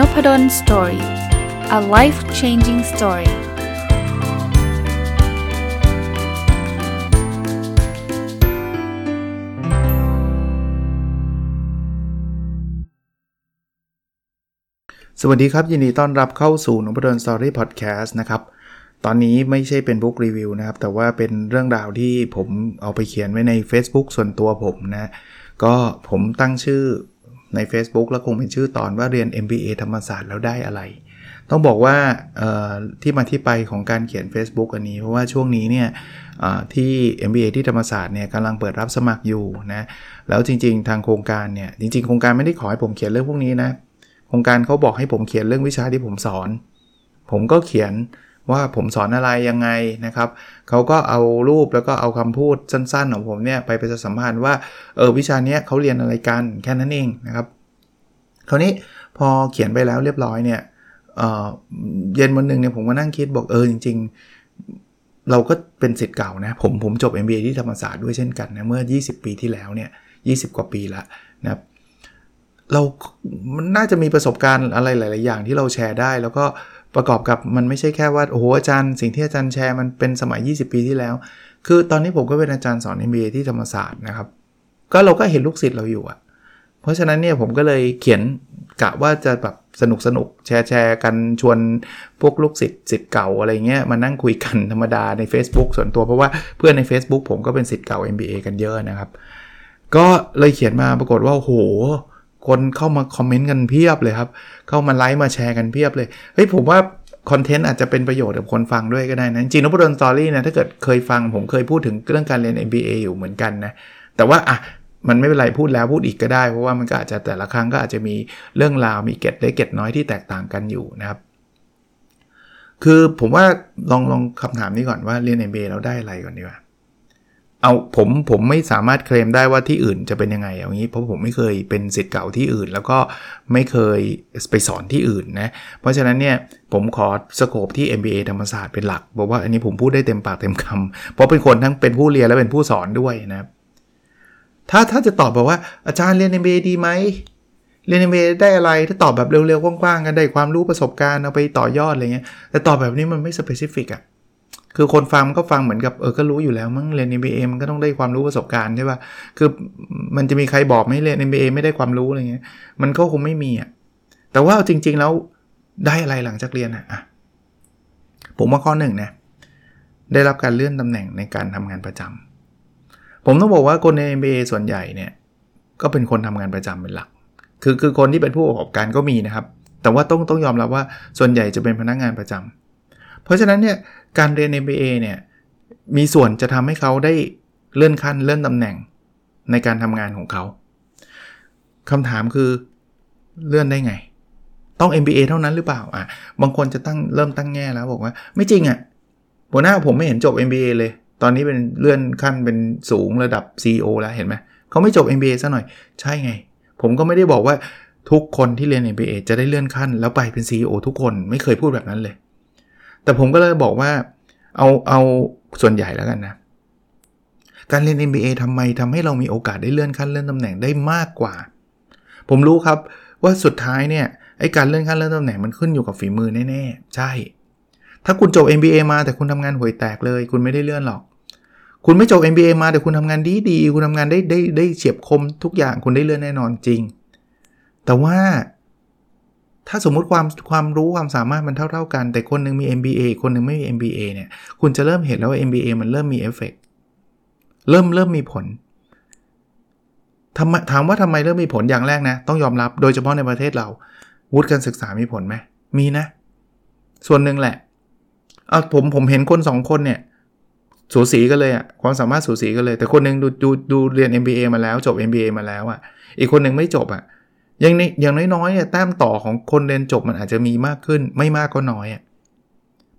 Nopadol Story a life changing story สวัสดีครับ ยินดีต้อนรับเข้าสู่นพดล Story พอดแคสต์นะครับ ตอนนี้ไม่ใช่เป็น book review นะครับ แต่ว่าเป็นเรื่องราวที่ผมเอาไปเขียนไว้ใน Facebook ส่วนตัวผมนะ ก็ผมตั้งชื่อ ใน Facebook แล้วคงเป็นชื่อตอนว่าเรียน MBA ธรรมศาสตร์แล้วได้อะไร ต้องบอกว่าที่มาที่ไปของการเขียน Facebook อันนี้ เพราะว่าช่วงนี้เนี่ยที่ MBA ที่ธรรมศาสตร์เนี่ยกำลังเปิดรับสมัครอยู่นะแล้วจริง ๆ ทางโครงการเนี่ยจริง ๆ โครงการไม่ได้ขอให้ผมเขียนเรื่องพวกนี้นะโครงการเขาบอกให้ผมเขียนเรื่องวิชาที่ผมสอน ผมก็เขียน ว่าผมสอนอะไรยังไงนะครับเขาก็เอารูปแล้วก็เอาคำพูดสั้นๆ ของผมเนี่ยไปประชาสัมพันธ์ว่าเออวิชาเนี้ยเขาเรียนอะไรกันแค่นั้นเองนะครับคราวนี้พอเขียนไปแล้วเรียบร้อยเนี่ยเเย็นวันหนึ่งเนี่ยผมก็นั่งคิดบอกเออจริง ๆ เราก็เป็นสิทธิ์เก่านะผมผมจบ MBA ที่ธรรมศาสตร์ด้วยเช่นกันนะเมื่อ 20 ปีที่แล้วเนี่ย20 กว่าปีละนะครับเรา มันน่าจะมีประสบการณ์อะไรหลาย ๆ อย่างที่เราแชร์ได้ แล้วก็ ประกอบกับมันไม่ใช่แค่ว่าโอ้โหอาจารย์สิ่งที่อาจารย์แชร์มันเป็นสมัย 20 ปีที่แล้ว คือตอนนี้ผมก็เป็นอาจารย์สอน MBA ที่ธรรมศาสตร์นะครับ ก็เราก็เห็นลูกศิษย์เราอยู่อะเพราะฉะนั้นเนี่ยผมก็เลยเขียนกะว่าจะแบบสนุกสนุกแชร์แชร์กันชวนพวกลูกศิษย์ศิษย์เก่าอะไรเงี้ยมานั่งคุยกันธรรมดาใน Facebook ส่วนตัวเพราะว่าเพื่อนใน Facebook ผมก็เป็นศิษย์เก่า MBA กันเยอะนะครับ ก็เลยเขียนมาปรากฏว่าโห คนเข้ามา comment กันเพียบเลยครับ เข้ามาไลค์มาแชร์กันเพียบเลย เฮ้ยผมว่า content อาจจะเป็นประโยชน์กับคนฟังด้วยก็ได้นะ จริงนพดล Story นะถ้าเกิดเคยฟังผมเคยพูดถึงเรื่องการเรียน MBA อยู่เหมือนกันนะ แต่ว่าอะมันไม่เป็นไรพูดแล้วพูดอีกก็ได้ เพราะว่ามันก็อาจจะแต่ละครั้งก็อาจจะมีเรื่องราวมีเกร็ดเล็กเกร็ดน้อยที่แตกต่างกันอยู่นะครับ คือผมว่าลองลองคำถามนี้ก่อนว่าเรียน MBA เราได้อะไรก่อนดีกว่า เอาผมผมไม่สามารถเคลมได้ว่าที่อื่นจะเป็นยังไงอย่างนี้เพราะผมไม่เคยเป็นศิษย์เก่าที่อื่น แล้วก็ไม่เคยไปสอนที่อื่นนะเพราะฉะนั้นเนี่ยผมขอ scope ที่ MBA ธรรมศาสตร์เป็นหลักบอกว่าอันนี้ผมพูดได้เต็มปากเต็มคำเพราะเป็นคนทั้งเป็นผู้เรียนและเป็นผู้สอนด้วยนะครับถ้าถ้าจะตอบบอกว่าอาจารย์เรียน MBA ดีไหมเรียน MBA ได้อะไรถ้าตอบแบบเร็วๆกว้างๆกันได้ความรู้ประสบการณ์เอาไปต่อยอดอะไรเงี้ยแต่ตอบแบบนี้มันไม่ specific อะ คือคนฟังก็ฟังเหมือนกับเออก็รู้อยู่แล้วมั้งเรียน MBA มันก็ต้องได้ความรู้ประสบการณ์ใช่ป่ะคือมันจะมีใครบอกไม่เรียน MBA ไม่ได้ความรู้อะไรเงี้ยมันก็คงไม่มีอะแต่ว่าจริง ๆ แล้วได้อะไรหลังจากเรียนอะผมว่าข้อหนึ่งนะได้รับการเลื่อนตำแหน่งในการทำงานประจำผมต้องบอกว่าคนใน MBA ส่วนใหญ่เนี่ยก็เป็นคนทำงานประจำเป็นหลัก คือคือคนที่เป็นผู้ประกอบการก็มีนะครับ แต่ว่าต้องต้องยอมรับว่าส่วนใหญ่จะเป็นพนักงานประจำเพราะฉะนั้นเนี่ย การเรียน MBA เนี่ยมีส่วนจะทำให้เขาได้เลื่อนขั้นเลื่อนตำแหน่งในการทำงานของเขาคำถามคือเลื่อนได้ไง ต้อง MBA เท่านั้นหรือเปล่าอะบางคนจะตั้งเริ่มตั้งแง่แล้วบอกว่า ไม่จริงอะ่ะหัวหน้าผมไม่เห็นจบ MBA เลย ตอนนี้เป็นเลื่อนขั้นเป็นสูงระดับ CEO แล้วเห็นไหมเขาไม่จบ MBA ซะหน่อย ใช่ไง ผมก็ไม่ได้บอกว่าทุกคนที่เรียน MBA จะได้เลื่อนขั้น แล้วไปเป็น CEO ทุกคนไม่เคยพูดแบบนั้นเลย แต่ผมก็เลยบอกว่าเอาเอาส่วนใหญ่แล้วกันนะ การเรียน MBA ทำไมทำให้เรามีโอกาสได้เลื่อนขั้นเลื่อนตำแหน่งได้มากกว่า ผมรู้ครับว่าสุดท้ายเนี่ยไอการเลื่อนขั้นเลื่อนตำแหน่งมันขึ้นอยู่กับฝีมือแน่ๆ ใช่ ถ้าคุณจบ MBA มาแต่คุณทำงานห่วยแตกเลย คุณไม่ได้เลื่อนหรอก คุณไม่จบ MBA มาแต่คุณทำงานดีดีคุณทำงานได้ได้ได้เฉียบคมทุกอย่างคุณได้เลื่อนแน่นอนจริง แต่ว่า ถ้าสมมุติความความรู้ความสามารถมันเท่า ๆ กัน แต่คนนึงมี MBA คนนึงไม่มี MBA เนี่ย คุณจะเริ่มเห็นแล้วว่า MBA มันเริ่มมีเอฟเฟกเริ่มเริ่มมีผลทำถามว่าทำไมเริ่มมีผลอย่างแรกนะ ต้องยอมรับโดยเฉพาะในประเทศเรา วุฒิการศึกษามีผลไหมมีนะ ส่วนหนึ่งแหละเอาผมผมเห็นคน 2 คนเนี่ยสูสีกันเลยอะความสามารถสูสีกันเลย แต่คนนึงดูดูดูเรียน MBA มาแล้วจบ MBA มาแล้วอะอีกคนหนึ่งไม่จบอะ อย่างนี้อย่างน้อยๆเนี่ยแต้มต่อของคนเรียนจบมันอาจจะมีมากขึ้นไม่มากก็น้อยอะ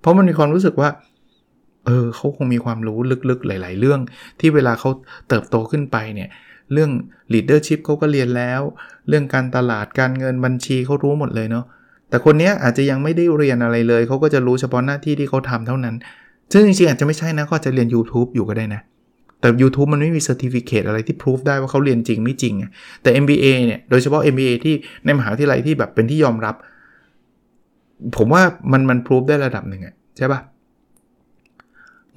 เพราะมันมีความรู้สึกว่า เออเขาคงมีความรู้ลึกๆหลาย ๆ เรื่อง ที่เวลาเขาเติบโตขึ้นไปเนี่ย เรื่อง leadership เขาก็เรียนแล้ว เรื่องการตลาดการเงินบัญชีเขารู้หมดเลยเนาะแต่คนนี้อาจจะยังไม่ได้เรียนอะไรเลย เขาก็จะรู้เฉพาะหน้าที่ที่เขาทำเท่านั้น ซึ่งจริงๆอาจจะไม่ใช่นะก็จะเรียน YouTube อยู่ก็ได้นะ แต่ YouTube มันไม่มีเซอร์ติฟิเคตอะไรที่พิสูจได้ว่าเขาเรียนจริงไม่จริง แต่ MBA เนี่ย โดยเฉพาะ MBA ที่ในมหาวิทยาลัยที่แบบเป็นที่ยอมรับ ผมว่ามันมันพิสูจได้ระดับหนึ่งอะใช่ปะ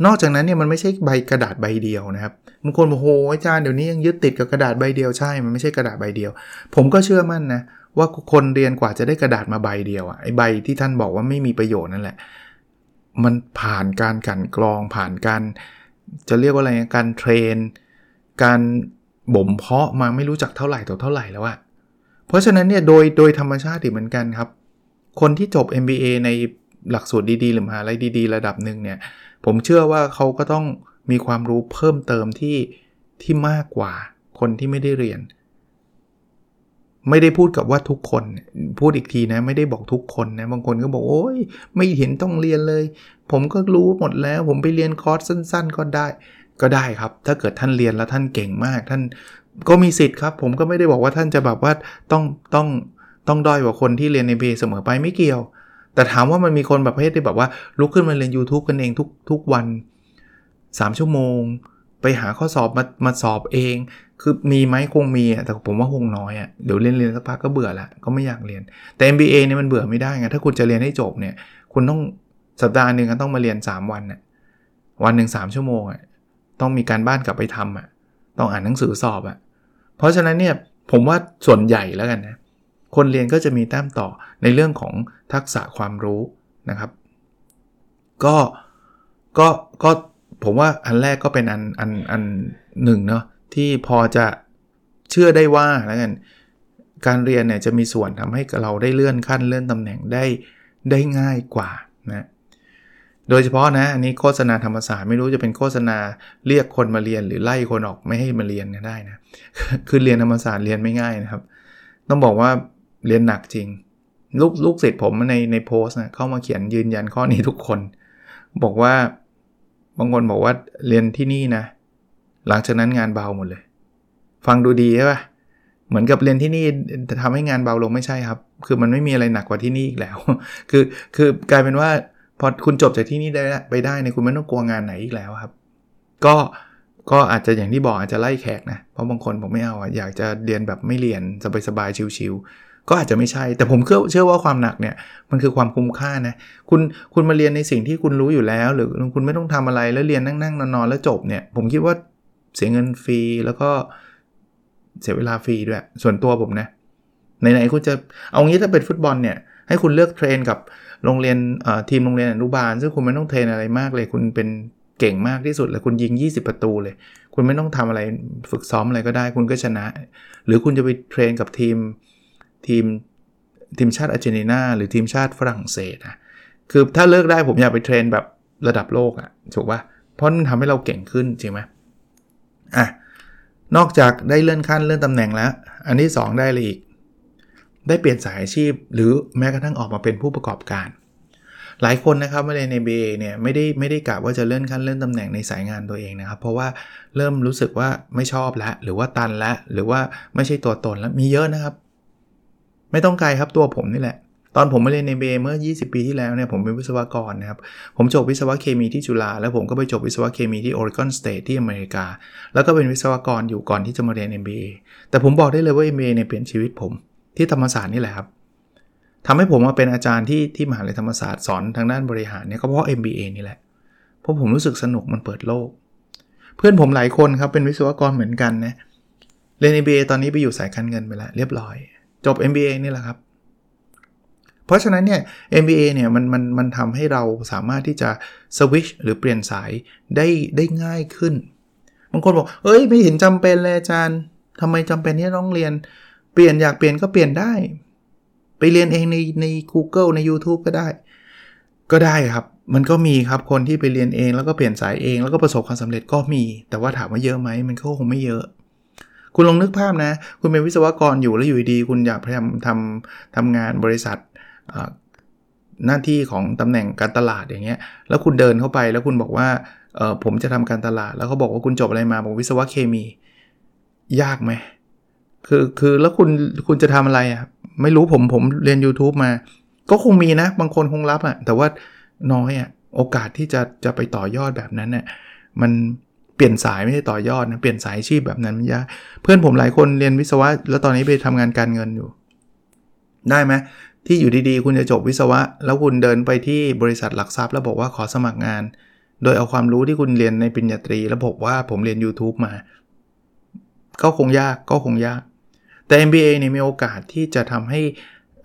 นอกจากนั้นเนี่ยมันไม่ใช่ใบกระดาษใบเดียวนะครับบางคนบอกโอ้อาจารย์เดี๋ยวนี้ยังยึดติดกับกระดาษใบเดียวใช่ มันไม่ใช่กระดาษใบเดียว ผมก็เชื่อมั่นนะว่าคนเรียนกว่าจะได้กระดาษมาใบเดียวอะไอใบที่ท่านบอกว่าไม่มีประโยชน์นั่นแหละ มันผ่านการกันกรองผ่านการ จะเรียกว่าอะไรการเทรน การบ่มเพาะมาไม่รู้จักเท่าไหร่ต่อเท่าไหร่แล้วอะเพราะฉะนั้นเนี่ยโดยโดยธรรมชาติเหมือนกันครับ คนที่จบ MBA ในหลักสูตรดีๆ หรือมหาลัยดีๆ ระดับหนึ่งเนี่ย ผมเชื่อว่าเขาก็ต้องมีความรู้เพิ่มเติมที่ที่มากกว่าคนที่ไม่ได้เรียน ไม่ได้พูดกับว่าทุกคน พูดอีกทีนะ ไม่ได้บอกทุกคนนะ บางคนก็บอก โอ้ยไม่เห็นต้องเรียนเลย ผมก็รู้หมดแล้ว ผมไปเรียนคอร์สสั้น ๆ ก็ได้ ก็ได้ครับ ถ้าเกิดท่านเรียนแล้วท่านเก่งมาก ท่านก็มีสิทธิ์ครับ ผมก็ไม่ได้บอกว่าท่านจะแบบว่าต้องต้องต้องด้อยกว่าคนที่เรียนในเบเสมอไปไม่เกี่ยว แต่ถามว่ามันมีคนแบบประเภทที่แบบว่าลุกขึ้นมาเรียน YouTube กันเองทุกทุกวัน 3 ชั่วโมง ไปหาข้อสอบมามาสอบเอง คือมีไหมคงมีอะแต่ผมว่าคงน้อยอะเดี๋ยวเรียนเรียนสักพักก็เบื่อละก็ไม่อยากเรียน แต่ MBA เนี่ยมันเบื่อไม่ได้ไงถ้าคุณจะเรียนให้จบเนี่ย คุณต้องสัปดาห์หนึ่งก็ต้องมาเรียน 3 วันอะวันหนึ่งสชั่วโมงอะต้องมีการบ้านกลับไปทำอะต้องอ่านหนังสือสอบอะเพราะฉะนั้นเนี่ยผมว่าส่วนใหญ่แล้วกันนะคนเรียนก็จะมีแต้มต่อในเรื่องของทักษะความรู้นะครับ ก็ก็ก็ ผมว่าอันแรกก็เป็นอันอันอันหนึ่งเนาะที่พอจะเชื่อได้ว่าแล้วกันการเรียนเนี่ยจะมีส่วนทำให้เราได้เลื่อนขั้นเลื่อนตำแหน่งได้ได้ง่ายกว่านะโดยเฉพาะนะอันนี้โฆษณาธรรมศาสตร์ไม่รู้จะเป็นโฆษณาเรียกคนมาเรียนหรือไล่คนออกไม่ให้มาเรียนก็ได้นะคือเรียนธรรมศาสตร์เรียนไม่ง่ายนะครับ ต้องบอกว่าเรียนหนักจริง ลูกลูกศิษย์ผมในในโพสต์นะเข้ามาเขียนยืนยันข้อนี้ทุกคน บอกว่า บางคนบอกว่าเรียนที่นี่นะ หลังจากนั้นงานเบาหมดเลย ฟังดูดีใช่ปะเหมือนกับเรียนที่นี่จะทำให้งานเบาลงไม่ใช่ครับ คือมันไม่มีอะไรหนักกว่าที่นี่อีกแล้ว คือคือกลายเป็นว่าพอคุณจบจากที่นี่ได้ไปได้เนี่ยคุณไม่ต้องกลัวงานไหนอีกแล้วครับ ก็ก็อาจจะอย่างที่บอกอาจจะไล่แขกนะ เพราะบางคนผมไม่เอาอยากจะเรียนแบบไม่เรียนสบายๆชิวๆ ก็อาจจะไม่ใช่ แต่ผมเชื่อว่าความหนักเนี่ยมันคือความคุ้มค่านะคุณคุณมาเรียนในสิ่งที่คุณรู้อยู่แล้ว หรือคุณไม่ต้องทำอะไรแล้วเรียนนั่งๆนอนๆแล้วจบเนี่ยผมคิดว่าเสียเงินฟรีแล้วก็เสียเวลาฟรีด้วย ส่วนตัวผมนะไหนๆคุณจะเอางี้ถ้าเป็นฟุตบอลเนี่ยให้คุณเลือกเทรนกับโรงเรียนทีมโรงเรียนอนุบาล ซึ่งคุณไม่ต้อง train อะไรมากเลย คุณเป็นเก่งมากที่สุดเลยคุณยิง 20 ประตูเลย คุณไม่ต้องทำอะไรฝึกซ้อมอะไรก็ได้ คุณก็ชนะ หรือคุณจะไป train กับทีม ทีมทีมชาติอาร์เจนตินาหรือทีมชาติฝรั่งเศสนะคือถ้าเลือกได้ผมอยากไป train แบบระดับโลกอะถูกปะเพราะมันทำให้เราเก่งขึ้นจริงไหมอะนอกจากได้เลื่อนขั้นเลื่อนตำแหน่งแล้ว อันที่ 2 ได้เลยอีก ได้เปลี่ยนสายอาชีพ หรือแม้กระทั่งออกมาเป็นผู้ประกอบการ หลายคนนะครับมาเรียนใน BA เนี่ยไม่ได้ไม่ได้กะว่าจะเลื่อนขั้นเลื่อนตำแหน่งในสายงานตัวเองนะครับ เพราะว่าเริ่มรู้สึกว่าไม่ชอบแล้วหรือว่าตันแล้วหรือว่าไม่ใช่ตัวตนแล้วมีเยอะนะครับ ไม่ต้องไกลครับตัวผมนี่แหละ ตอนผมมาเรียนใน BA เมื่อ 20 ปีที่แล้วเนี่ยผมเป็นวิศวกรนะครับ ผมจบวิศวะเคมีที่จุฬาแล้วผมก็ไปจบวิศวะเคมีที่ Oregon State ที่อเมริกา แล้วก็เป็นวิศวกรอยู่ก่อนที่จะมาเรียน MBA แต่ผมบอกได้เลยว่า MBA เนี่ยเปลี่ยนชีวิตผมที่ธรรมศาสตร์นี่แหละครับทำให้ผมมาเป็นอาจารย์ที่ที่มหาลัยธรรมศาสตร์สอนทางด้านบริหารเนี่ยก็เพราะ MBA นี่แหละเพราะผมรู้สึกสนุกมันเปิดโลก เพื่อนผมหลายคนครับเป็นวิศวกรเหมือนกันนะเรียน MBA ตอนนี้ไปอยู่สายการเงินไปแล้วเรียบร้อย จบ MBA นี่แหละครับ เพราะฉะนั้นเนี่ย MBA เนี่ยมันมันมันทำให้เราสามารถที่จะสวิชหรือเปลี่ยนสายได้ได้ง่ายขึ้น บางคนบอก เอ้ย ไม่เห็นจำเป็นเลยอาจารย์ทำไมจำเป็นที่ต้องเรียน เปลี่ยนอยากเปลี่ยนก็เปลี่ยนได้ ไปเรียนเองในใน Google ใน YouTube ก็ได้ ก็ได้ครับมันก็มีครับคนที่ไปเรียนเองแล้วก็เปลี่ยนสายเองแล้วก็ประสบความสำเร็จก็มี แต่ว่าถามว่าเยอะไหมมันก็คงไม่เยอะ คุณลองนึกภาพนะ คุณเป็นวิศวกรอยู่แล้วอยู่ดี คุณอยากพยายามทำทำงานบริษัทหน้าที่ของตำแหน่งการตลาดอย่างเงี้ย แล้วคุณเดินเข้าไปแล้วคุณบอกว่าเออผมจะทำการตลาด แล้วเขาบอกว่าคุณจบอะไรมาบอกวิศวะเคมี ยากไหมคือคือแล้วคุณคุณจะทำอะไรอะ่ะไม่รู้ผมผมเรียน YouTube มา ก็คงมีนะ บางคนคงรับอะ่ะแต่ว่าน้อยอะ่ะโอกาสที่จะจะไปต่อยอดแบบนั้นเนี่ยมัน เปลี่ยนสายไม่ได้ต่อยอดนะเปลี่ยนสายอาชีพแบบนั้นมันยากเพื่อนผมหลายคนเรียนวิศวะ แล้วตอนนี้ไปทำงานการเงินอยู่ ได้ไหมที่อยู่ดีๆ คุณจะจบวิศวะ แล้วคุณเดินไปที่บริษัทหลักทรัพย์แล้วบอกว่าขอสมัครงาน โดยเอาความรู้ที่คุณเรียนในปริญญาตรี แล้วบอกว่าผมเรียน YouTube มา ก็คงยากก็คงยาก แต่ MBA เนี่ยมีโอกาสที่จะทำให้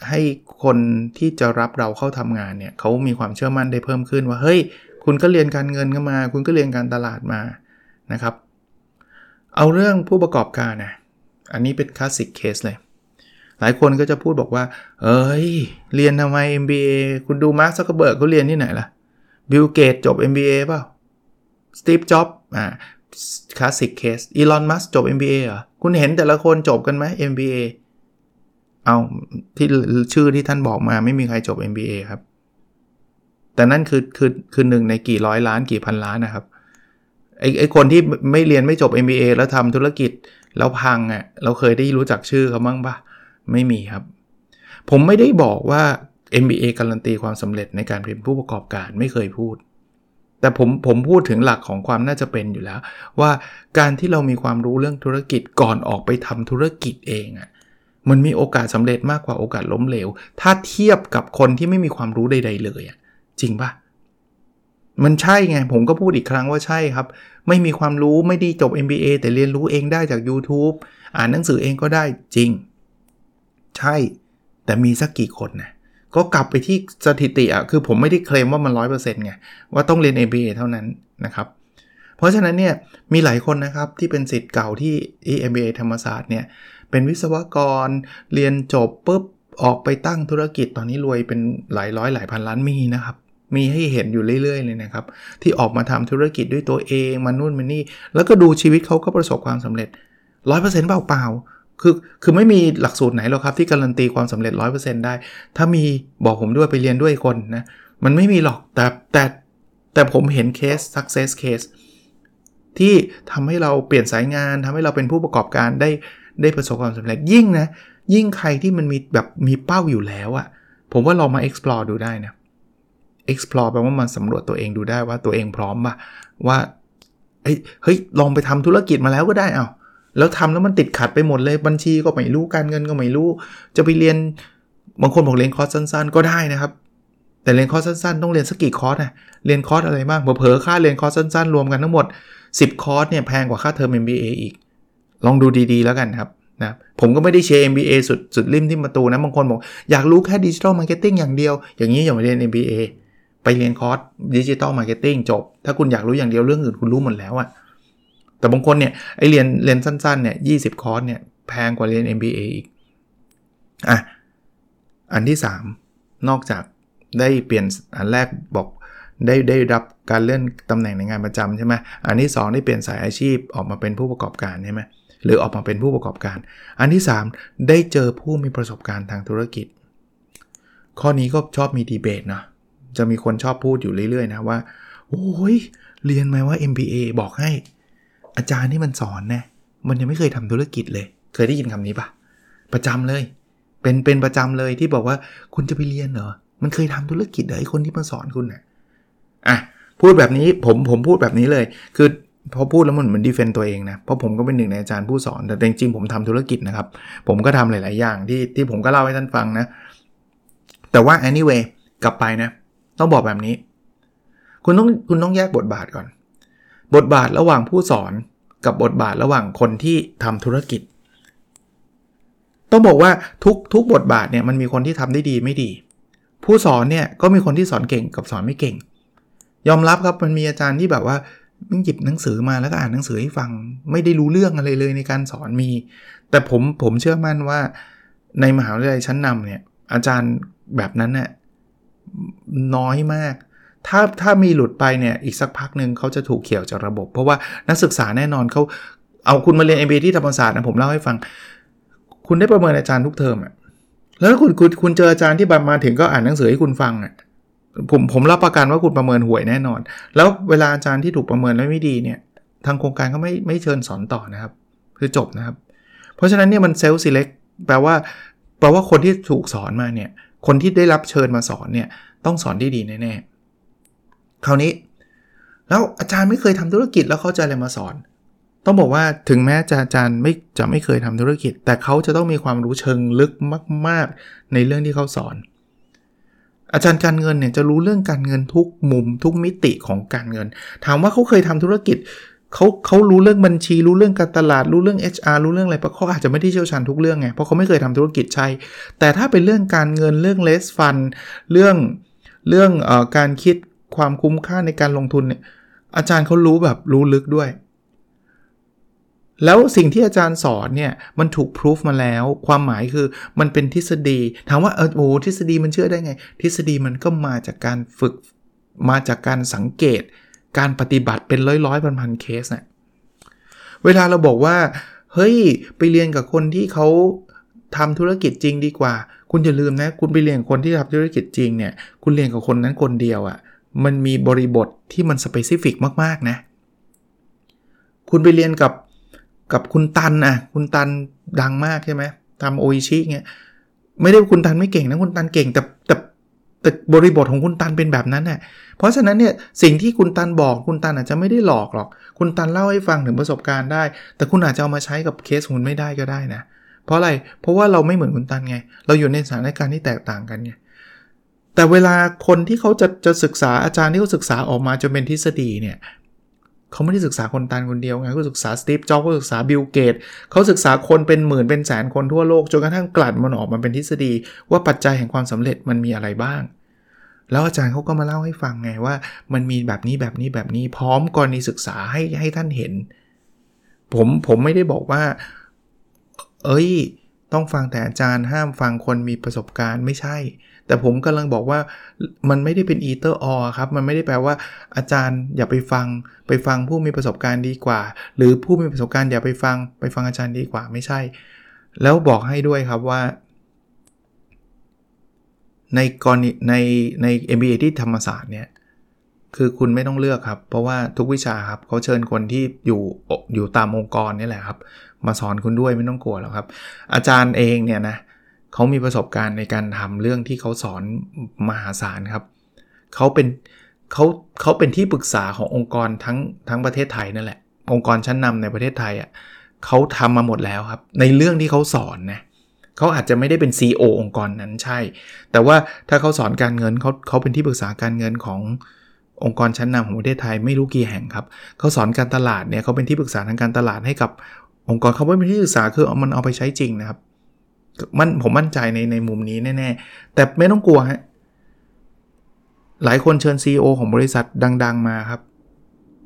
ให้คนที่จะรับเราเข้าทำงานเนี่ยเขามีความเชื่อมั่นได้เพิ่มขึ้นว่าเฮ้ย คุณก็เรียนการเงินก็มา คุณก็เรียนการตลาดมา นะครับ เอาเรื่องผู้ประกอบการนะ อันนี้เป็น classic case เลย หลายคนก็จะพูดบอกว่า เอ้ย เรียนทำไม MBA คุณดูมาร์คซักเคอร์เบิร์กเขาเรียนที่ไหนล่ะ บิลเกตส์จบ MBA เปล่า สตีฟ จ็อบส์อ่า classic case อีลอน มัสก์จบ MBA เหรอ คุณเห็นแต่ละคนจบกันไหม MBA เอาที่ชื่อที่ท่านบอกมาไม่มีใครจบ MBA ครับแต่นั่นคือคือคือหนึ่งในกี่ร้อยล้านกี่พันล้านนะครับ ไอไอคนที่ไม่เรียนไม่จบ MBA แล้วทำธุรกิจแล้วพังอะ่ะเราเคยได้รู้จักชื่อเขาบ้างปะไม่มีครับ ผมไม่ได้บอกว่า MBA การันตีความสำเร็จในการเป็นผู้ประกอบการไม่เคยพูด แต่ผมผมพูดถึงหลักของความน่าจะเป็นอยู่แล้ว ว่าการที่เรามีความรู้เรื่องธุรกิจก่อนออกไปทำธุรกิจเองอะ่ะมันมีโอกาสสำเร็จมากกว่าโอกาสล้มเหลว ถ้าเทียบกับคนที่ไม่มีความรู้ใด ๆ เลยอะจริงปะ มันใช่ไง ผมก็พูดอีกครั้งว่าใช่ครับ ไม่มีความรู้ไม่ได้จบ MBA แต่เรียนรู้เองได้จาก YouTube อ่านหนังสือเองก็ได้จริง ใช่ แต่มีสักกี่คนนะก็กลับไปที่สถิติอะคือผมไม่ได้เคลมว่ามัน 100%ไง ว่าต้องเรียน MBA เท่านั้นนะครับ เพราะฉะนั้นเนี่ยมีหลายคนนะครับที่เป็นสิทธิ์เก่าที่ MBA ธรรมศาสตร์เนี่ยเป็นวิศวกรเรียนจบปุ๊บออกไปตั้งธุรกิจตอนนี้รวยเป็นหลายร้อยหลายพันล้านมีนะครับ มีให้เห็นอยู่เรื่อยๆเลยนะครับ ที่ออกมาทำธุรกิจด้วยตัวเองมานู่นมานี่ แล้วก็ดูชีวิตเขาก็ประสบความสำเร็จ 100%เปล่าเปล่าคือคือไม่มีหลักสูตรไหนหรอกครับที่การันตีความสำเร็จ 100%ได้ ถ้ามีบอกผมด้วยไปเรียนด้วยคนนะมันไม่มีหรอกแต่แต่แต่ผมเห็นเคส success case ที่ทำให้เราเปลี่ยนสายงานทำให้เราเป็นผู้ประกอบการได้ได้ประสบความสำเร็จยิ่งนะ ยิ่งใครที่มันมีแบบมีเป้าอยู่แล้วอะผมว่าลองมา explore ดูได้นะ explore แปลว่ามาสำรวจตัวเองดูได้ว่าตัวเองพร้อมปะว่าเฮ้ยลองไปทำธุรกิจมาแล้วก็ได้เอาแล้วทำแล้วมันติดขัดไปหมดเลยบัญชีก็ไม่รู้การเงินก็ไม่รู้ จะไปเรียนบางคนบอกเรียนคอร์สสั้น ๆ ก็ได้นะครับ แต่เรียนคอร์สสั้นๆ ต้องเรียนสักกี่คอร์สนะเรียนคอร์สอะไรบ้างเผลอๆค่าเรียนคอร์สสั้นๆ รวมกันทั้งหมด 10 คอร์สเนี่ยแพงกว่าค่าเทอม MBA อีก ลองดูดีๆแล้วกันครับนะผมก็ไม่ได้เชียร์ MBA สุดสุดลิ่มทิ่มประตูนะบางคนบอกอยากรู้แค่ digital marketing อย่างเดียว อย่างนี้อย่ามาเรียน MBA เรียนคอร์ส digital marketing จบ ถ้าคุณอยากรู้อย่างเดียวเรื่องอื่นคุณรู้หมดแล้วอะแต่บางคนเนี่ยไอ้เรียนเรียนสั้นๆเนี่ยยีคอร์สเนี่ยแพงกว่าเรียน MBA อีกอะอันที่ 3 นอกจากได้เปลี่ยนอันแรกบอกได้ได้รับการเลื่อนตำแหน่งในงานประจำใช่ไหมอันที่ 2 ได้เปลี่ยนสายอาชีพออกมาเป็นผู้ประกอบการใช่ไหมหรือออกมาเป็นผู้ประกอบการ อันที่ 3 ได้เจอผู้มีประสบการณ์ทางธุรกิจ ข้อนี้ก็ชอบมีดีเบตนะ จะมีคนชอบพูดอยู่เรื่อยๆนะว่า โอ้ยเรียนมาว่า MBA บอกให้ อาจารย์ที่มันสอนนะมันยังไม่เคยทำธุรกิจเลย เคยได้ยินคำนี้ปะประจำเลย เป็นเป็นประจำเลยที่บอกว่าคุณจะไปเรียนเหรอ มันเคยทำธุรกิจเหรอไอคนที่มาสอนคุณนะ่ะอะพูดแบบนี้ผมผมพูดแบบนี้เลย คือพอพูดแล้วมันเหมือนดีเฟนต์ตัวเองนะ เพราะผมก็เป็นหนึ่งในอาจารย์ผู้สอน แต่จริงๆผมทำธุรกิจนะครับ ผมก็ทำหลาย ๆ อย่างที่ที่ผมก็เล่าให้ท่านฟังนะ แต่ว่า anyway กลับไปนะ ต้องบอกแบบนี้ คุณต้องคุณต้องแยกบทบาทก่อน บทบาทระหว่างผู้สอนกับบทบาทระหว่างคนที่ทำธุรกิจ ต้องบอกว่าทุกทุกบทบาทเนี่ยมันมีคนที่ทำได้ดีไม่ดี ผู้สอนเนี่ยก็มีคนที่สอนเก่งกับสอนไม่เก่ง ยอมรับครับมันมีอาจารย์ที่แบบว่ามึงหยิบหนังสือมาแล้วก็อ่านหนังสือให้ฟัง ไม่ได้รู้เรื่องอะไรเลยในการสอนมี แต่ผมผมเชื่อมั่นว่าในมหาวิทยาลัยชั้นนำเนี่ยอาจารย์แบบนั้นเนี่ย น้อยมากถ้าถ้ามีหลุดไปเนี่ยอีกสักพักหนึ่งเขาจะถูกเขี่ยวจากระบบ เพราะว่านักศึกษาแน่นอนเขาเอาคุณมาเรียน MBA ที่ธรรมศาสตร์นะผมเล่าให้ฟัง คุณได้ประเมินอาจารย์ทุกเทอมอะแล้วคุณคุณคุณเจออาจารย์ที่มาถึงก็อ่านหนังสือให้คุณฟังอะผมผมรับประกันว่าคุณประเมินห่วยแน่นอน แล้วเวลาอาจารย์ที่ถูกประเมินแล้วไม่ดีเนี่ยทางโครงการก็ไม่ไม่เชิญสอนต่อนะครับ คือจบนะครับ เพราะฉะนั้นเนี่ยมันเซลล์ซีเล็กแปลว่าแปลว่าคนที่ถูกสอนมาเนี่ย คนที่ได้รับเชิญมาสอนเนี่ยต้องสอนที่ดีแน่ๆคราวนี้ แล้วอาจารย์ไม่เคยทำธุรกิจแล้วเขาจะอะไรมาสอน ต้องบอกว่าถึงแม้จะอาจารย์ไม่จะไม่เคยทำธุรกิจ แต่เขาจะต้องมีความรู้เชิงลึกมาก ๆ ในเรื่องที่เขาสอน อาจารย์การเงินเนี่ยจะรู้เรื่องการเงินทุกมุมทุกมิติของการเงิน ถามว่าเขาเคยทำธุรกิจ เขาเขารู้เรื่องบัญชี รู้เรื่องการตลาดรู้เรื่อง HR รู้เรื่องอะไรเพราะเขาอาจจะไม่ได้เชี่ยวชาญทุกเรื่องไงเพราะเขาไม่เคยทำธุรกิจใช่ แต่ถ้าเป็นเรื่องการเงินเรื่องเลสฟันเรื่องเรื่องออการคิดความคุ้มค่าในการลงทุนเนี่ยอาจารย์เขารู้แบบรู้ลึกด้วย แล้วสิ่งที่อาจารย์สอนเนี่ยมันถูกพิสูจมาแล้ว ความหมายคือมันเป็นทฤษฎีถามว่าเออโอ้ทฤษฎีมันเชื่อได้ไง ทฤษฎีมันก็มาจากการฝึกมาจากการสังเกต การปฏิบัติเป็นร้อยร้อยพันพันเคสเนะี่ยเวลาเราบอกว่า เฮ้ย ไปเรียนกับคนที่เขาทำธุรกิจจริงดีกว่า คุณอย่าลืมนะ คุณไปเรียนคนที่ทำธุรกิจจริงเนี่ย คุณเรียนกับคนนั้นคนเดียวอะ่ะ มันมีบริบทที่มันสเปซิฟิกมาก ๆ นะ คุณไปเรียนกับกับคุณตันอะ คุณตันดังมากใช่ไหมทำโออิชิเงี้ย ไม่ได้คุณตันไม่เก่งนะ คุณตันเก่ง แต่แต่ แต่บริบทของคุณตันเป็นแบบนั้นน่ะ เพราะฉะนั้นเนี่ยสิ่งที่คุณตันบอกคุณตันอาจจะไม่ได้หลอกหรอก คุณตันเล่าให้ฟังถึงประสบการณ์ได้ แต่คุณอาจจะเอามาใช้กับเคสคุณไม่ได้ก็ได้นะ เพราะอะไร เพราะว่าเราไม่เหมือนคุณตันไง เราอยู่ในสถานการณ์ที่แตกต่างกันไง แต่เวลาคนที่เขาจะจะศึกษาอาจารย์ที่เขาศึกษาออกมาจนเป็นทฤษฎีเนี่ย เขาไม่ได้ศึกษาคุณตันคนเดียวไงเขาศึกษาสตีฟจ็อบส์เขาศึกษาบิลเกตส์เขาศึกษาคนเป็นหมื่นเป็นแสนคนทั่วโลกจนกระทั่งกลั่นมันออกมาเป็นทฤษฎี ว่าปัจจัยแห่งความสำเร็จมันมีอะไรบ้าง แล้วอาจารย์เขาก็มาเล่าให้ฟังไงว่า มันมีแบบนี้แบบนี้แบบนี้พร้อมกรณีศึกษาให้ให้ท่านเห็น ผมผมไม่ได้บอกว่า เอ้ย ต้องฟังแต่อาจารย์ห้ามฟังคนมีประสบการณ์ไม่ใช่ แต่ผมกำลังบอกว่ามันไม่ได้เป็นอีเตอร์ออครับ มันไม่ได้แปลว่าอาจารย์อย่าไปฟัง ไปฟังผู้มีประสบการณ์ดีกว่า หรือผู้มีประสบการณ์อย่าไปฟัง ไปฟังอาจารย์ดีกว่าไม่ใช่ แล้วบอกให้ด้วยครับว่า ในกรณีในใน MBA ที่ธรรมศาสตร์เนี่ยคือคุณไม่ต้องเลือกครับ เพราะว่าทุกวิชาครับเขาเชิญคนที่อยู่อยู่ตามองค์กรนี่แหละครับ มาสอนคุณด้วยไม่ต้องกลัวหรอกครับ อาจารย์เองเนี่ยนะ เขามีประสบการณ์ในการทำเรื่องที่เขาสอนมหาศาลครับ เขาเป็นเขาเขาเป็นที่ปรึกษาขององค์กรทั้งทั้งประเทศไทยนั่นแหละ องค์กรชั้นนำในประเทศไทยอะ่ะเขาทำมาหมดแล้วครับ ในเรื่องที่เขาสอนนะเขาอาจจะไม่ได้เป็น CEO องค์กรนั้นใช่ แต่ว่าถ้าเขาสอนการเงินเขาเขาเป็นที่ปรึกษาการเงินขององค์กรชั้นนำของประเทศไทยไม่รู้กี่แห่งครับเขาสอนการตลาดเนี่ยเขาเป็นที่ปรึกษาทางการตลาดให้กับองค์กรเขาไม่เป็นที่ปรึกษาคือมันเอาไปใช้จริงนะครับ มันผมมั่นใจในในมุมนี้แน่ๆ แต่ไม่ต้องกลัวฮะ หลายคนเชิญ CEO ของบริษัทดัง ๆ มาครับ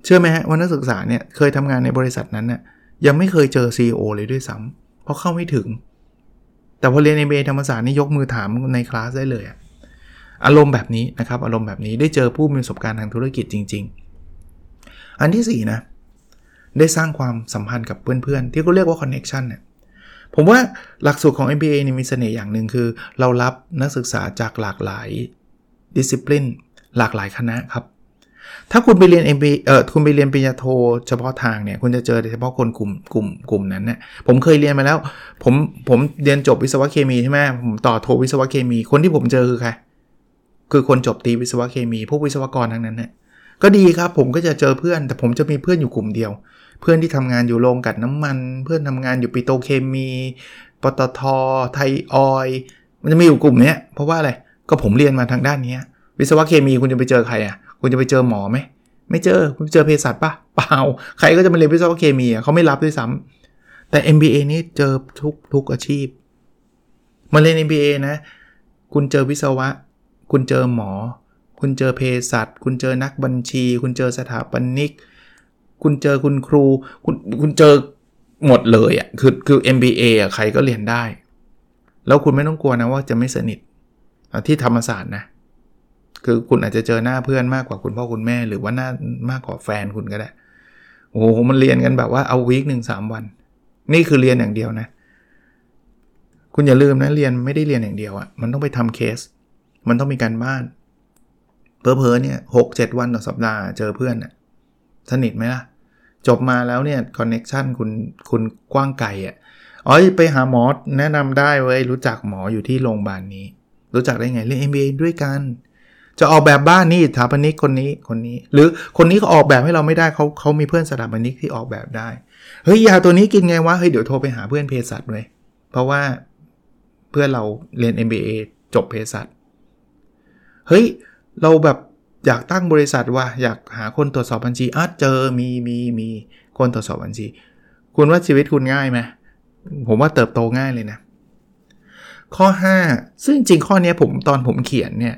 เชื่อไหมฮะว่านักศึกษาเนี่ยเคยทำงานในบริษัทนั้นน่ยยังไม่เคยเจอ CEO เลยด้วยซ้ำเพราะเข้าไม่ถึง แต่พอเรียน MBA ธรรมศาสตร์นี่ยกมือถามในคลาสได้เลยอารมณ์แบบนี้นะครับ อารมณ์แบบนี้ได้เจอผู้มีประสบการณ์ทางธุรกิจจริง ๆ อันที่ 4 นะ ได้สร้างความสัมพันธ์กับเพื่อนๆ ที่เขาเรียกว่าคอนเน็ชันเนี่ย ผมว่าหลักสูตรของ MBA นี่มีเสน่ห์อย่างหนึ่งคือ เรารับนักศึกษาจากหลากหลายดิสซิปลินหลากหลายคณะครับ ถ้าคุณไปเรียน MBA เออคุณไปเรียนปริญญาโทเฉพาะทางเนี่ย คุณจะเจอเฉพาะคนกลุ่มกลุ่มกลุ่มนั้นเนี่ยผมเคยเรียนมาแล้ว ผมผมเรียนจบวิศวะเคมีใช่ไหมผมต่อโทวิศวะเคมี คนที่ผมเจอคือใครคือคนจบตีวิศวะเคมี พวกวิศวกรทั้งนั้นเนี่ยก็ดีครับผมก็จะเจอเพื่อน แต่ผมจะมีเพื่อนอยู่กลุ่มเดียว เพื่อนที่ทำงานอยู่โรงกัดน้ำมัน เพื่อนทำงานอยู่ปิโตเคมีปตทไทยออยมันจะมีอยู่กลุ่มนี้เพราะว่าอะไรก็ผมเรียนมาทางด้านนี้วิศวะเคมีคุณจะไปเจอใครอะ คุณจะไปเจอหมอไหมไม่เจอคุณเจอเภสัชปะเปล่าใครก็จะมาเรียนวิศวะเคมีเขาไม่รับด้วยซ้ำแต่ MBA นี่เจอทุกทุกอาชีพมาเรียน MBA นะ คุณเจอวิศวะ คุณเจอหมอ คุณเจอเภสัชคุณเจอนักบัญชี คุณเจอสถาปนิก คุณเจอคุณครู คุณคุณเจอหมดเลยอะ่ะคือคือ MBA อะใครก็เรียนได้ แล้วคุณไม่ต้องกลัวนะว่าจะไม่สนิทที่ธรรมศาสตร์นะคือคุณอาจจะเจอหน้าเพื่อนมากกว่าคุณพ่อคุณแม่ หรือว่าหน้ามากกว่าแฟนคุณก็ได้โอ้โหมันเรียนกันแบบว่าเอา week หนึ่งสามวัน นี่คือเรียนอย่างเดียวนะ คุณอย่าลืมนะเรียนไม่ได้เรียนอย่างเดียวอะ่ะมันต้องไปทำเคส มันต้องมีการบ้านเผลอๆเนี่ยหกเจ็ดวันต่อสัปดาห์เจอเพื่อนอะ่ะสนิทไหมล่ะ จบมาแล้วเนี่ย connection คุณคุณกว้างไกลอะ่ะอ๋อไปหาหมอแนะนำได้เว้ยรู้จักหมออยู่ที่โรงพยาบาลนี้ รู้จักได้ไงเรียน MBA ด้วยกัน จะออกแบบบ้านนี่สถาปนิกคนนี้คนนี้ หรือคนนี้เขาออกแบบให้เราไม่ได้เขาเขามีเพื่อนสถาปนิกที่ออกแบบได้เฮ้ยยาตัวนี้กินไงวะเฮ้ยเดี๋ยวโทรไปหาเพื่อนเภสัชเลยเพราะว่าเพื่อนเราเรียน MBA จบเภสัชเฮ้ยเราแบบ อยากตั้งบริษัทว่าอยากหาคนตรวจสอบบัญชีอะเจอมีมีมีคนตรวจสอบบัญชี คุณว่าชีวิตคุณง่ายไหมผมว่าเติบโตง่ายเลยนะ ข้อ 5 ซึ่งจริงข้อนี้ผมตอนผมเขียนเนี่ย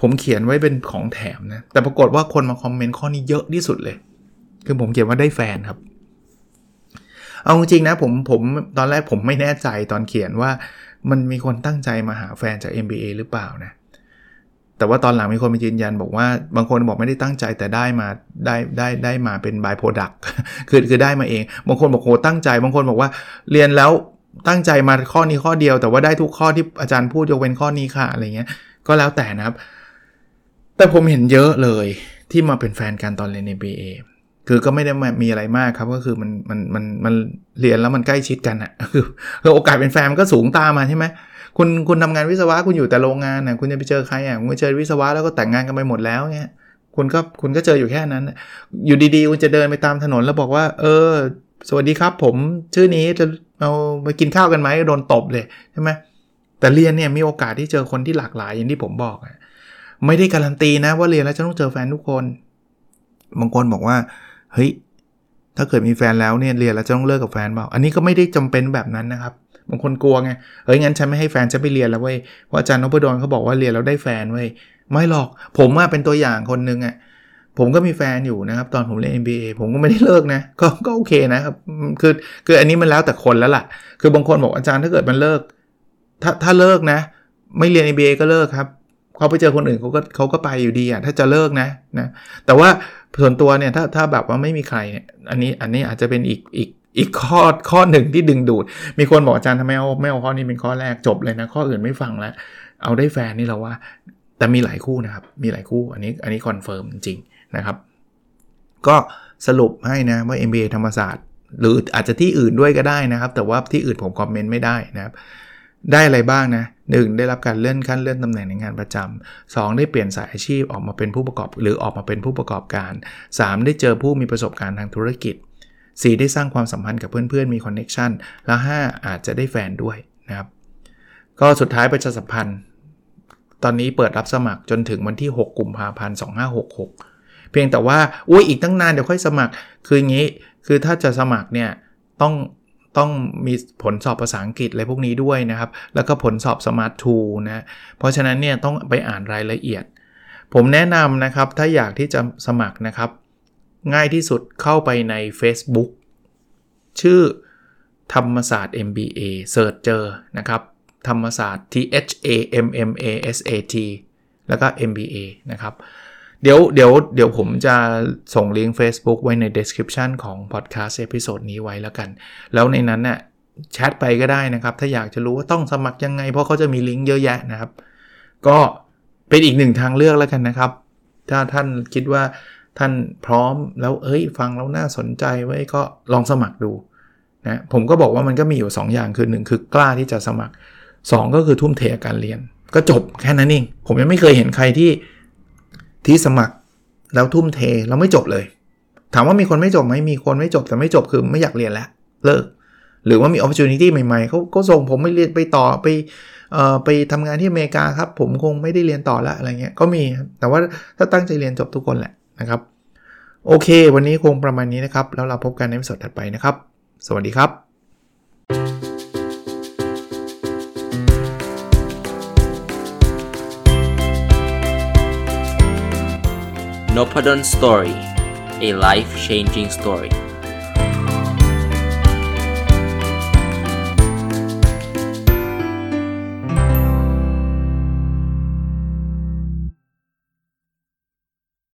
ผมเขียนไว้เป็นของแถมนะ แต่ปรากฏว่าคนมาคอมเมนต์ข้อนี้เยอะที่สุดเลย คือผมเขียนว่าได้แฟนครับ เอาจริงนะผมผมตอนแรกผมไม่แน่ใจตอนเขียนว่า มันมีคนตั้งใจมาหาแฟนจาก MBA หรือเปล่านะ แต่ว่าตอนหลังมีคนมายืนยันบอกว่าบางคนบอกไม่ได้ตั้งใจแต่ได้มาได้ได้ได้มาเป็นบายโปรดักคือคือได้มาเอง บางคนบอกโหตั้งใจ บางคนบอกว่าเรียนแล้วตั้งใจมาข้อนี้ข้อเดียว แต่ว่าได้ทุกข้อที่อาจารย์พูดยกเว้นข้อนี้ค่ะอะไรเงี้ย ก็แล้วแต่นะครับ แต่ผมเห็นเยอะเลยที่มาเป็นแฟนกันตอนเรียน MBA คือก็ไม่ได้มีอะไรมากครับก็คือมันมันมันมันเรียนแล้วมันใกล้ชิดกันอะคือโอกาสเป็นแฟนมันก็สูงตามมาใช่ไหม คุณคุณทำงานวิศวะคุณอยู่แต่โรงงานนะคุณจะไปเจอใครอะคุณเจอวิศวะแล้วก็แต่งงานกันไปหมดแล้วเงี้ยคุณก็คุณก็เจออยู่แค่นั้น อยู่ดีๆ คุณจะเดินไปตามถนนแล้วบอกว่า เออ สวัสดีครับ ผมชื่อนี้จะเอาไปกินข้าวกันไหมโดนตบเลยใช่ไหมแต่เรียนเนี่ยมีโอกาสที่เจอคนที่หลากหลายอย่างที่ผมบอกไม่ได้การันตีนะว่าเรียนแล้วจะต้องเจอแฟนทุกคนบางคนบอกว่าเฮ้ยถ้าเกิดมีแฟนแล้วเนี่ยเรียนแล้วจะต้องเลิกกับแฟนเปล่าอันนี้ก็ไม่ได้จำเป็นแบบนั้นนะครับ บางคนกลัวไงเฮ้ยงั้นฉันไม่ให้แฟนจะไปเรียนแล้วเว้ยเพราะอาจารย์นพดลเขาบอกว่าเรียนแล้วได้แฟนเว้ยไม่หรอกผมว่าเป็นตัวอย่างคนหนึ่งอะ่ะผมก็มีแฟนอยู่นะครับ ตอนผมเรียน MBA ผมก็ไม่ได้เลิกนะ ก็ก็โอเคนะครับคือคืออันนี้มันแล้วแต่คนแล้วล่ะ คือบางคนบอกอาจารย์ถ้าเกิดมันเลิก ถ้าถ้าเลิกนะ ไม่เรียน MBA ก็เลิกครับเขาไปเจอคนอื่นเขาก็เขาก็ไปอยู่ดีอะถ้าจะเลิกนะนะแต่ว่าส่วนตัวเนี่ยถ้าถ้าแบบว่าไม่มีใครเนี่ยอันนี้อันนี้อาจจะเป็นอีกอีก อีกข้อข้อหนึ่งที่ดึงดูด มีคนบอกอาจารย์ทำไมเอาไม่เอาข้อนี้เป็นข้อแรกจบเลยนะ ข้ออื่นไม่ฟังแล้ว เอาได้แฟนนี่เราว่า แต่มีหลายคู่นะครับ มีหลายคู่อันนี้อันนี้ confirm จริงนะครับ ก็สรุปให้นะว่า MBA ธรรมศาสตร์ หรืออาจจะที่อื่นด้วยก็ได้นะครับ แต่ว่าที่อื่นผม comment ไม่ได้นะครับได้อะไรบ้างนะ 1. ได้รับการเลื่อนขั้นเลื่อนตำแหน่งในงานประจำ 2. ได้เปลี่ยนสายอาชีพออกมาเป็นผู้ประกอบ หรือออกมาเป็นผู้ประกอบการ 3. ได้เจอผู้มีประสบการณ์ทางธุรกิจ 4. ได้สร้างความสัมพันธ์กับเพื่อนๆ มี connection และ 5. อาจจะได้แฟนด้วยนะครับ ก็สุดท้ายประชาสัมพันธ์ ตอนนี้เปิดรับสมัครจนถึงวันที่ 6 กุมภาพันธ์ 2566 เพียงแต่ว่า อุ้ยอีกตั้งนานเดี๋ยวค่อยสมัคร คืออย่างนี้ คือถ้าจะสมัครเนี่ยต้องต้องมีผลสอบภาษาอังกฤษอะไรพวกนี้ด้วยนะครับ แล้วก็ผลสอบ SMART II นะ เพราะฉะนั้นเนี่ยต้องไปอ่านรายละเอียด ผมแนะนำนะครับ ถ้าอยากที่จะสมัครนะครับ ง่ายที่สุดเข้าไปใน Facebook ชื่อธรรมศาสตร์ MBA search เจอนะครับ ธรรมศาสตร์ T H A M M A S A T แล้วก็ MBA นะครับ เดี๋ยวเดี๋ยวเดี๋ยวผมจะส่งลิงก์ Facebook ไว้ใน description ของ podcast episode นี้ไว้แล้วกัน แล้วในนั้นน่ะแชทไปก็ได้นะครับ ถ้าอยากจะรู้ว่าต้องสมัครยังไง เพราะเขาจะมีลิงก์เยอะแยะนะครับ ก็เป็นอีกหนึ่งทางเลือกแล้วกันนะครับ ถ้าท่านคิดว่า ท่านพร้อมแล้วเอ้ยฟังแล้วน่าสนใจไว้ก็ลองสมัครดูนะผมก็บอกว่ามันก็มีอยู่ 2 อย่างคือ1คือกล้าที่จะสมัคร 2 ก็คือทุ่มเทการเรียน ก็จบแค่นั้นเองผมยังไม่เคยเห็นใครที่ที่สมัครแล้วทุ่มเทแล้วไม่จบเลย ถามว่ามีคนไม่จบไหมมีคนไม่จบแต่ไม่จบคือไม่อยากเรียนแล้วเลิก หรือว่ามีโอกาสใหม่ๆเขาก็ส่งผมไม่เรียนไปต่อไปเอ่อไปทำงานที่อเมริกาครับ ผมคงไม่ได้เรียนต่อละอะไรเงี้ยก็มีแต่ว่าถ้าตั้งใจเรียนจบทุกคนแหละ นะครับ โอเค วันนี้คงประมาณนี้นะครับ แล้วเราพบกันในวิดีโอถัดไปนะครับ สวัสดีครับ n o p a d o n Story a life changing story